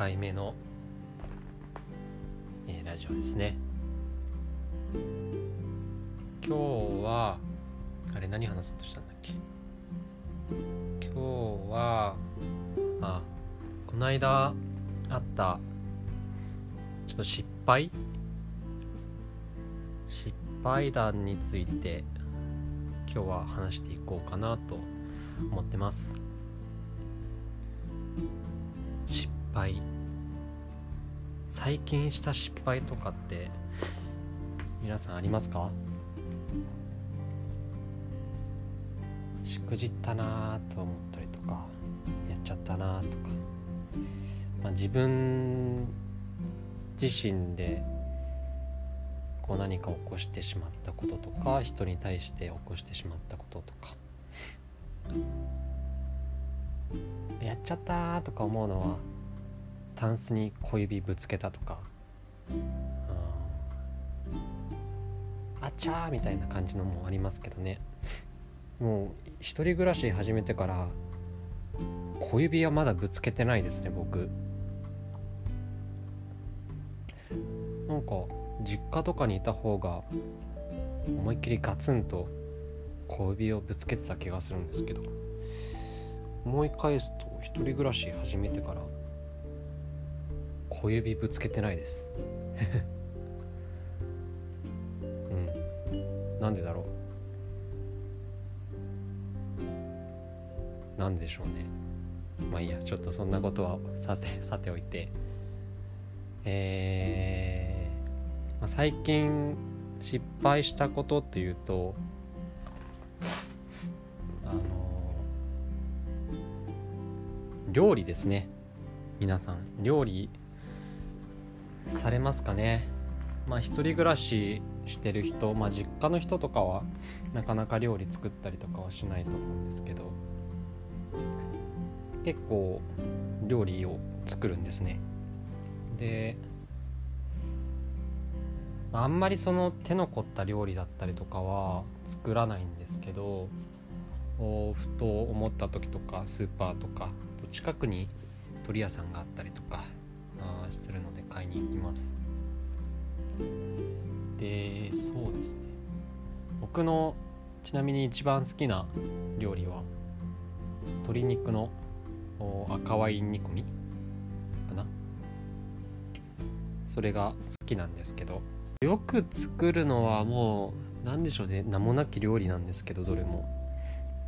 回目の、えー、ラジオですね。今日はあれ何話そうとしたんだっけ？今日はあこの間あったちょっと失敗？失敗談について今日は話していこうかなと思ってます。失敗。最近した失敗とかって皆さんありますか？しくじったなと思ったりとかやっちゃったなとか、まあ、自分自身でこう何か起こしてしまったこととか人に対して起こしてしまったこととか。やっちゃったなとか思うのはタンスに小指ぶつけたとか。あっちゃーみたいな感じのもありますけどね。もう一人暮らし始めてから小指はまだぶつけてないですね僕。なんか実家とかにいた方が思いっきりガツンと小指をぶつけてた気がするんですけど。思い返すと一人暮らし始めてから小指ぶつけてないです。うん。なんでだろう。なんでしょうね。まあいいや。ちょっとそんなことはさて さておいて。えー、まあ、最近失敗したことっていうとあの料理ですね。皆さん。料理されますかね。まあ一人暮らししてる人まあ実家の人とかはなかなか料理作ったりとかはしないと思うんですけど結構料理を作るんですね。であんまりその手の凝った料理だったりとかは作らないんですけどふと思った時とかスーパーとか近くに鳥屋さんがあったりとかするので買いに行きます。でそうですね。僕のちなみに一番好きな料理は鶏肉の赤ワイン煮込みかな。それが好きなんですけどよく作るのはもう何でしょうね。名もなき料理なんですけどどれも。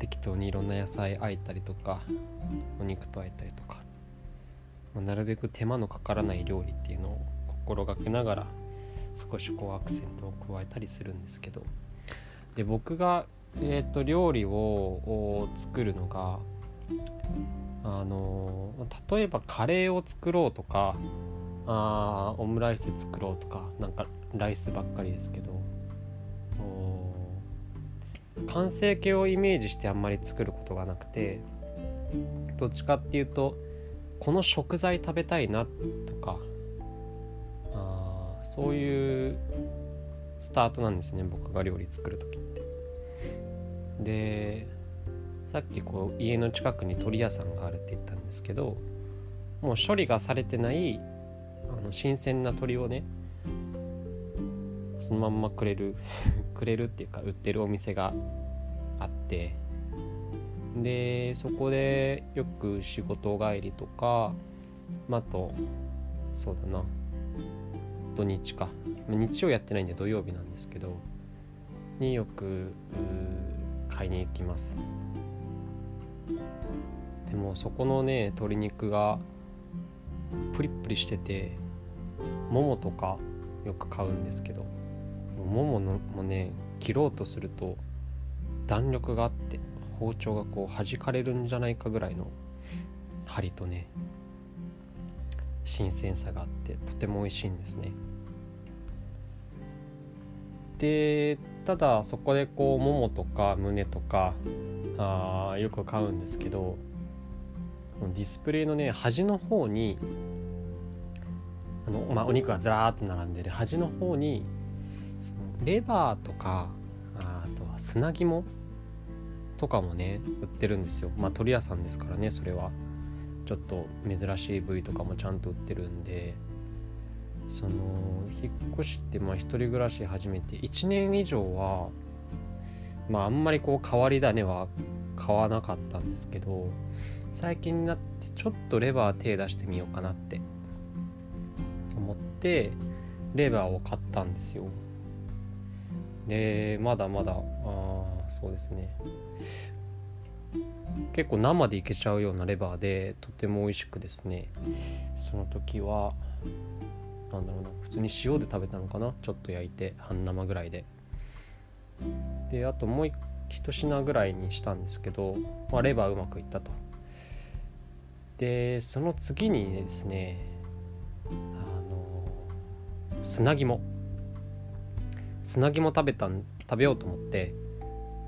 適当にいろんな野菜あえたりとかお肉とあえたりとか、まあ、なるべく手間のかからない料理っていうのを心がけながら少しこうアクセントを加えたりするんですけど。で僕が、えーと、料理を作るのがあの例えばカレーを作ろうとかあオムライス作ろうとかなんかライスばっかりですけど。完成形をイメージしてあんまり作ることがなくて。どっちかっていうとこの食材食べたいなとかあそういうスタートなんですね僕が料理作る時って。でさっきこう家の近くに鳥屋さんがあるって言ったんですけどもう処理がされてないあの新鮮な鳥をねそのまんまくれる くれるっていうか売ってるお店があってでそこでよく仕事帰りとか、まあ、とそうだな。土日か。日曜やってないんで土曜日なんですけどによく買いに行きます。でもそこのね鶏肉がプリプリしててももとかよく買うんですけどもものもね切ろうとすると弾力があって。包丁がこう弾かれるんじゃないかぐらいの針とね新鮮さがあってとても美味しいんですね。でただそこでこうももとか胸とかあよく買うんですけどディスプレイのね端の方にあの、まあ、お肉がずらーっと並んでる端の方にレバーとかあとは砂肝とかもね売ってるんですよ。まあ鳥屋さんですからねそれは。ちょっと珍しい部位とかもちゃんと売ってるんで。その引っ越してまあ一人暮らし始めて1年以上はまああんまりこう変わり種は買わなかったんですけど最近になってちょっとレバー手出してみようかなって。思ってレバーを買ったんですよ。でまだまだあそうですね。結構生でいけちゃうようなレバーでとても美味しくですね。その時はなんだろうな普通に塩で食べたのかな？ちょっと焼いて半生ぐらいで。であともう一品ぐらいにしたんですけど、まあ、レバーうまくいったと。でその次にですねあの砂肝。砂肝食べた食べようと思って、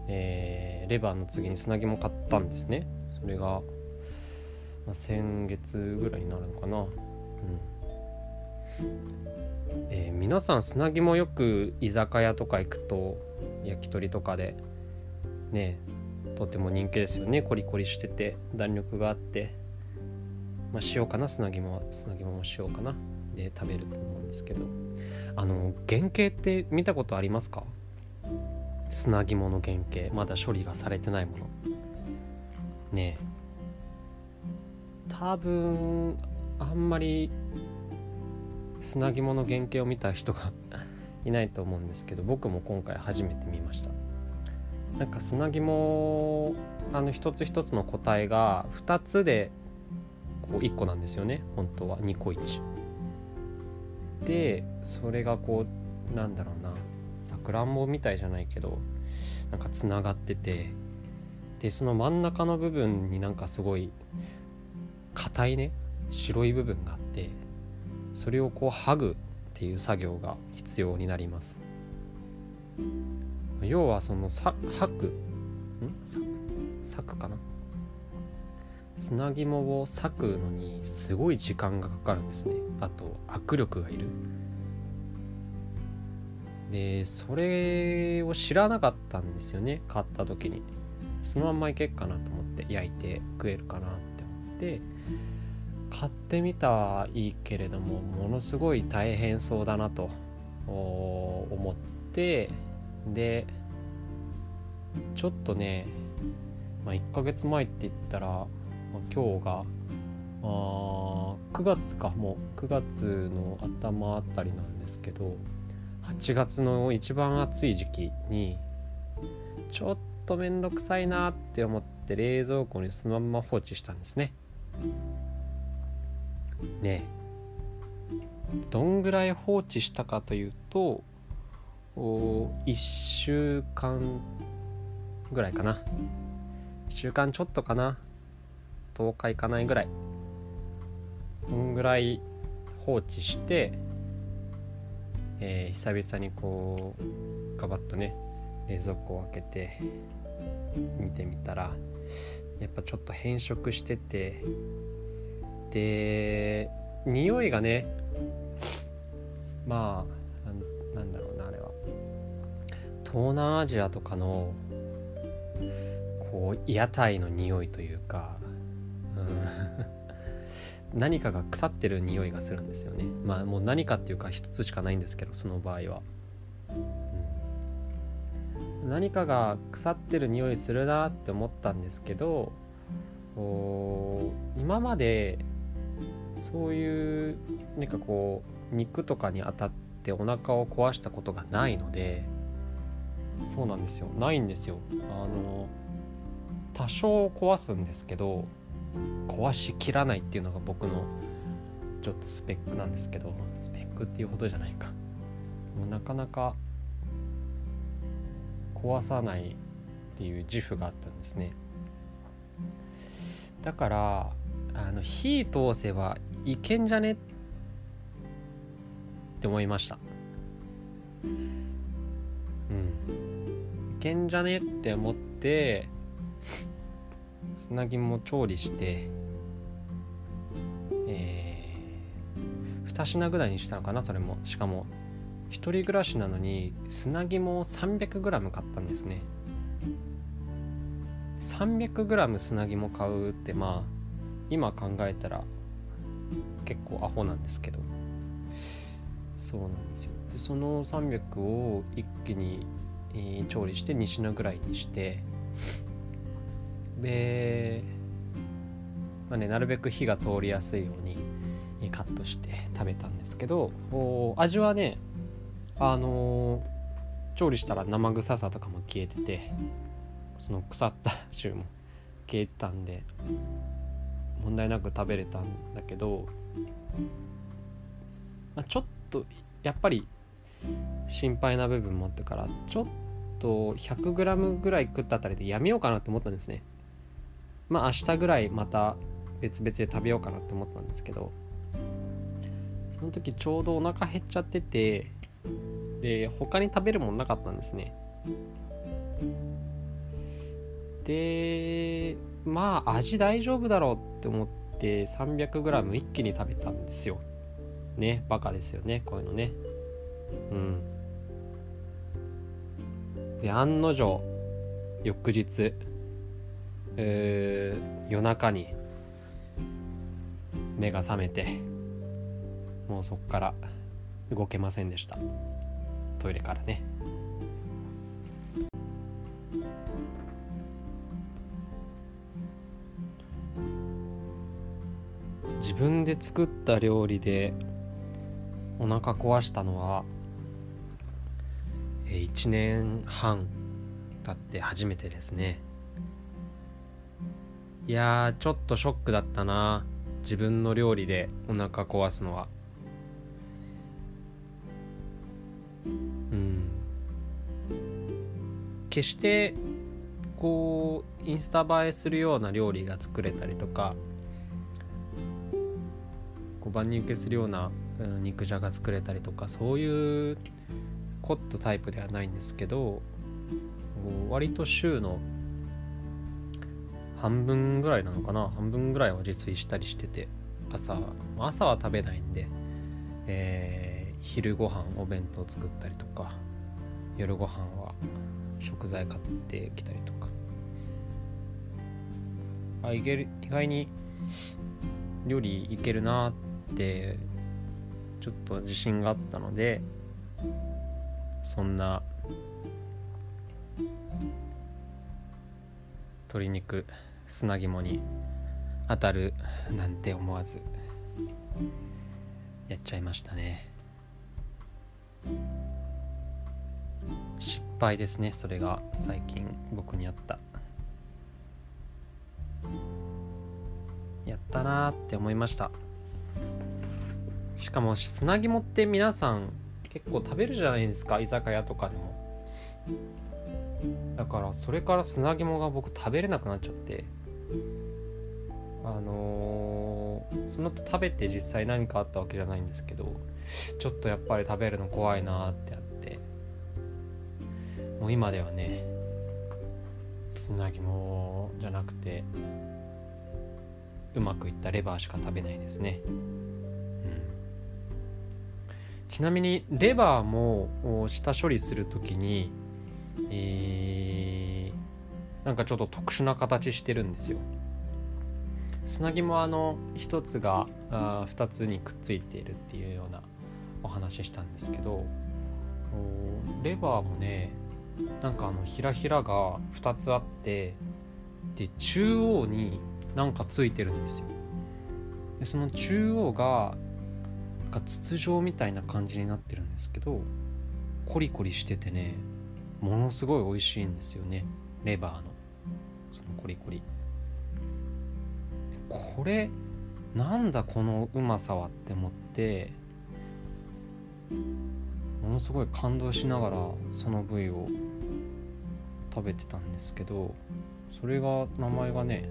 えー、レバーの次に砂肝買ったんですね。それが、まあ、先月ぐらいになるのかな。うん。えー、皆さん砂肝よく居酒屋とか行くと焼き鳥とかでねとても人気ですよね。コリコリしてて弾力があって。まあ塩かな。砂肝は砂肝も塩かな。で食べると思うんですけど。あの原型って見たことありますか？砂肝の原型まだ処理がされてないもの。ねえ。多分あんまり砂肝の原型を見た人が いないと思うんですけど僕も今回初めて見ました。なんか砂肝あの一つ一つの個体が2つでこう1個なんですよね。本当は2個1でそれがこうなんだろうなさくらんぼみたいじゃないけどなんかつながっててでその真ん中の部分になんかすごい硬いね白い部分があってそれをこう剥ぐっていう作業が必要になります。要はそのさ剥くん？裂くかな？砂肝を裂くのにすごい時間がかかるんですね。あと握力がいるでそれを知らなかったんですよね。買った時に。そのまんまいけっかなと思って焼いて食えるかなって思って。買ってみたはいいけれどもものすごい大変そうだなと思って。でちょっとね、まあ、1ヶ月前って言ったら、まあ、今日があ9月かもう9月の頭あたりなんですけど8月の一番暑い時期にちょっと面倒くさいなって思って冷蔵庫にそのまま放置したんですね。ねどんぐらい放置したかというとお1週間ぐらいかな。1週間ちょっとかな。10日いかないぐらい。そんぐらい放置してえー、久々にこうガバッとね冷蔵庫を開けて見てみたらやっぱちょっと変色しててで匂いがねまあなんだろうなあれは。東南アジアとかのこう屋台の匂いというか、うん。何かが腐ってる匂いがするんですよね。まあもう何かっていうか一つしかないんですけどその場合は、うん、何かが腐ってる匂いするなって思ったんですけど今までそういう何かこう肉とかに当たってお腹を壊したことがないのでそうなんですよ。ないんですよ。あの多少壊すんですけど壊しきらないっていうのが僕のちょっとスペックなんですけどスペックっていうほどじゃないか。もうなかなか壊さないっていう自負があったんですね。だからあの火通せばいけんじゃねって思いました。うん。いけんじゃねって思って砂肝も調理してえー、2品ぐらいにしたのかなそれも。しかも1人暮らしなのに砂肝を 300g 買ったんですね。300g 砂肝買うってまあ今考えたら結構アホなんですけど。そうなんですよ。でその300を一気に、えー、調理して2品ぐらいにして。で、まあね、なるべく火が通りやすいようにカットして食べたんですけど味はねあのー、調理したら生臭さとかも消えててその腐った臭も消えてたんで問題なく食べれたんだけど、まあ、ちょっとやっぱり心配な部分もあったからちょっと 100g ぐらい食ったあたりでやめようかなって思ったんですね。まあ明日ぐらいまた別々で食べようかなって思ったんですけどその時ちょうどお腹減っちゃっててで他に食べるもんなかったんですね。でまあ味大丈夫だろうって思って 300g 一気に食べたんですよ。ねバカですよねこういうのね。うん。で案の定翌日、えー、夜中に目が覚めてもうそっから動けませんでした。トイレからね。自分で作った料理でお腹壊したのは1年半経って初めてですね。いやちょっとショックだったな。自分の料理でお腹壊すのは。うん。決してこうインスタ映えするような料理が作れたりとかこう万人受けするような肉じゃが作れたりとかそういう凝ったタイプではないんですけど割と週の半分ぐらいなのかな？半分ぐらいは自炊したりしてて朝朝は食べないんで、えー、昼ご飯お弁当作ったりとか夜ご飯は食材買ってきたりとか。あいける意外に料理いけるなってちょっと自信があったのでそんな鶏肉砂肝に当たるなんて思わずやっちゃいましたね。失敗ですねそれが最近僕にあった。やったなーって思いました。しかも砂肝って皆さん結構食べるじゃないですか居酒屋とかでも。だからそれから砂肝が僕食べれなくなっちゃってあのー、その後食べて実際何かあったわけじゃないんですけどちょっとやっぱり食べるの怖いなってあってもう今ではね砂肝じゃなくてうまくいったレバーしか食べないですね。うん。ちなみにレバーも下処理するときに、えー、なんかちょっと特殊な形してるんですよ。砂肝あの一つがあ2つにくっついているっていうようなお話したんですけどレバーもねなんかあのひらひらが2つあってで中央になんかついてるんですよ。でその中央がか筒状みたいな感じになってるんですけどコリコリしててねものすごい美味しいんですよね。レバーの。そのコリコリ。これなんだこのうまさはって思ってものすごい感動しながらその部位を食べてたんですけどそれが名前がね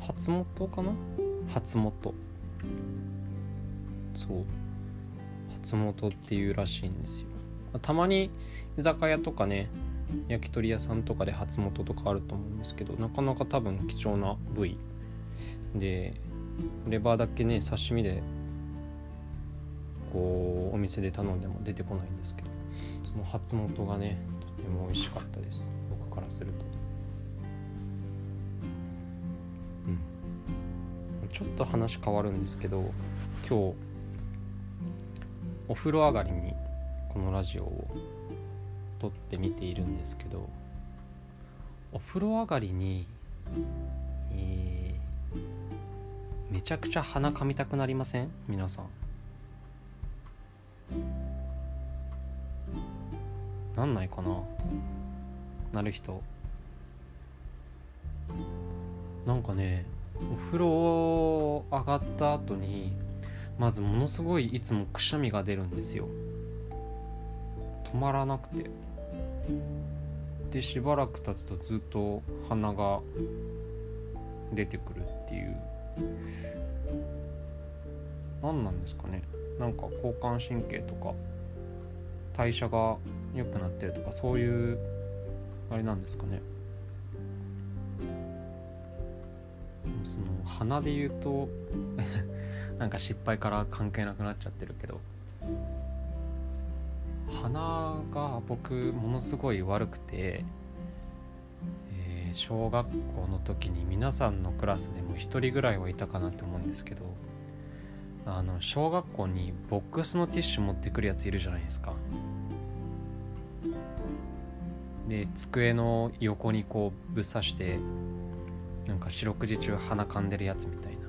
初元かな？初元。そう。松本っていうらしいんですよ。たまに居酒屋とかね焼き鳥屋さんとかで初元とかあると思うんですけどなかなか多分貴重な部位。でレバーだけね刺身でこうお店で頼んでも出てこないんですけどその初元がねとても美味しかったです。僕からすると。うん。ちょっと話変わるんですけど今日お風呂上がりにこのラジオを撮ってみているんですけどお風呂上がりに、えー、めちゃくちゃ鼻かみたくなりません？皆さん。なんないかな？なる人。なんかねお風呂上がった後にまずものすごいいつもくしゃみが出るんですよ。止まらなくて。でしばらく経つとずっと鼻が出てくるっていう。何なんですかね。なんか交感神経とか代謝が良くなってるとかそういうあれなんですかね。その鼻で言うと なんか失敗から関係なくなっちゃってるけど。鼻が僕ものすごい悪くて、えー、小学校の時に皆さんのクラスでも1人ぐらいはいたかなって思うんですけどあの小学校にボックスのティッシュ持ってくるやついるじゃないですか。で机の横にこうぶっ刺してなんか四六時中鼻かんでるやつみたいな。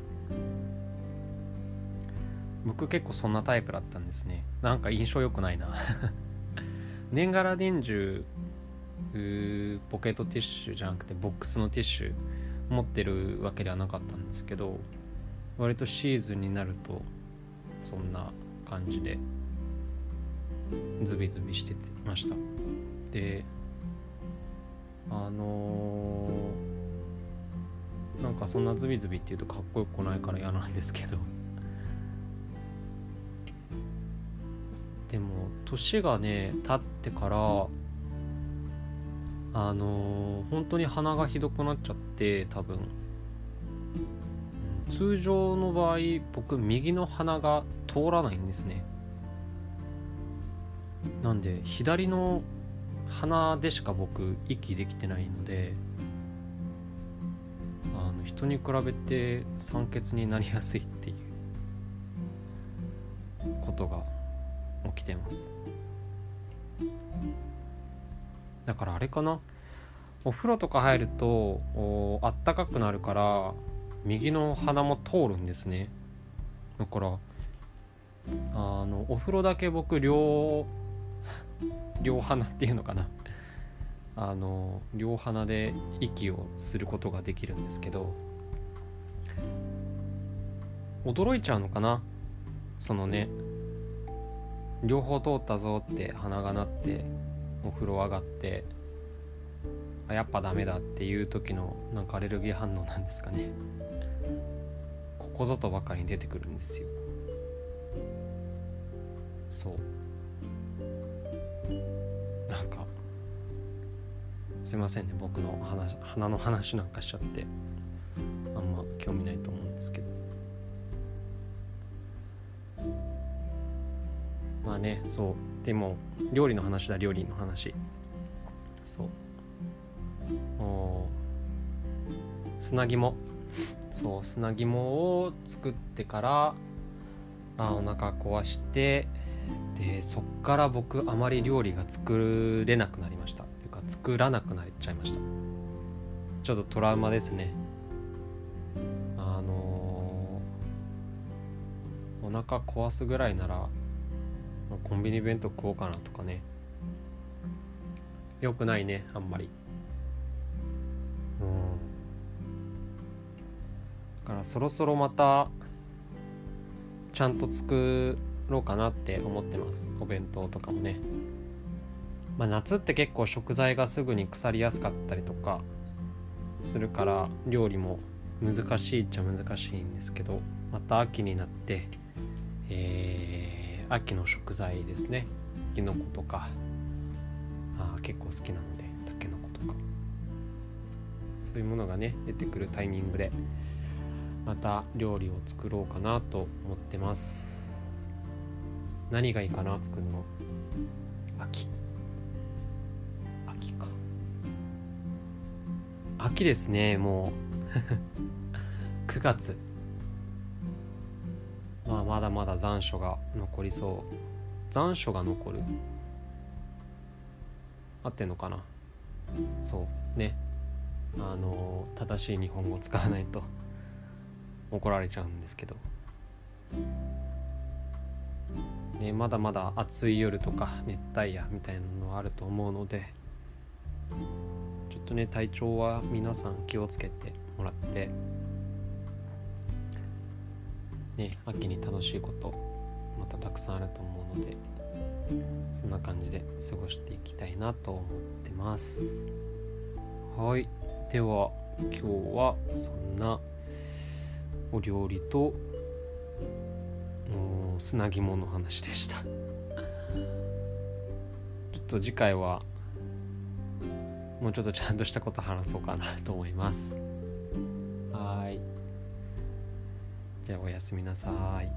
僕結構そんなタイプだったんですね。なんか印象良くないな。年がら年中ポケットティッシュじゃなくてボックスのティッシュ持ってるわけではなかったんですけど割とシーズンになるとそんな感じでズビズビしてました。であのー、なんかそんなズビズビっていうとかっこよくないから嫌なんですけど。でも年がね経ってからあのー、本当に鼻がひどくなっちゃって多分。通常の場合僕右の鼻が通らないんですね。なんで左の鼻でしか僕息できてないのであの人に比べて酸欠になりやすいっていうことが起きてます。だからあれかな？お風呂とか入るとあったかくなるから右の鼻も通るんですね。だからあのお風呂だけ僕両両鼻っていうのかな？あの両鼻で息をすることができるんですけど驚いちゃうのかな？そのね両方通ったぞって鼻が鳴ってお風呂上がってあやっぱダメだっていう時のなんかアレルギー反応なんですかね。ここぞとばかりに出てくるんですよ。そう。なんかすいませんね僕の話鼻の話なんかしちゃって。あんま興味ないと思うんですけど。まあねそう。でも料理の話だ料理の話。そう。お砂肝。そう砂肝を作ってからあお腹壊してでそっから僕あまり料理が作れなくなりました。っていうか作らなくなっちゃいました。ちょっとトラウマですね。あのー、お腹壊すぐらいならコンビニ弁当食おうかなとかね。よくないねあんまり。うん。だからそろそろまたちゃんと作ろうかなって思ってます。お弁当とかもね。まあ夏って結構食材がすぐに腐りやすかったりとかするから料理も難しいっちゃ難しいんですけどまた秋になってえー、秋の食材ですね。きのことか。あ結構好きなのでたけのことか。そういうものがね出てくるタイミングでまた料理を作ろうかなと思ってます。何がいいかな作るの？秋。秋か。秋ですねもう。9月。まあまだまだ残暑が残りそう。残暑が残る？合ってんのかな？そう。ね。あの正しい日本語を使わないと 怒られちゃうんですけど、ね、まだまだ暑い夜とか熱帯夜みたいなのはあると思うのでちょっとね体調は皆さん気をつけてもらってね秋に楽しいことまたたくさんあると思うのでそんな感じで過ごしていきたいなと思ってます。はい。では今日はそんなお料理と砂肝の話でした。ちょっと次回はもうちょっとちゃんとしたこと話そうかなと思います。じゃあおやすみなさい。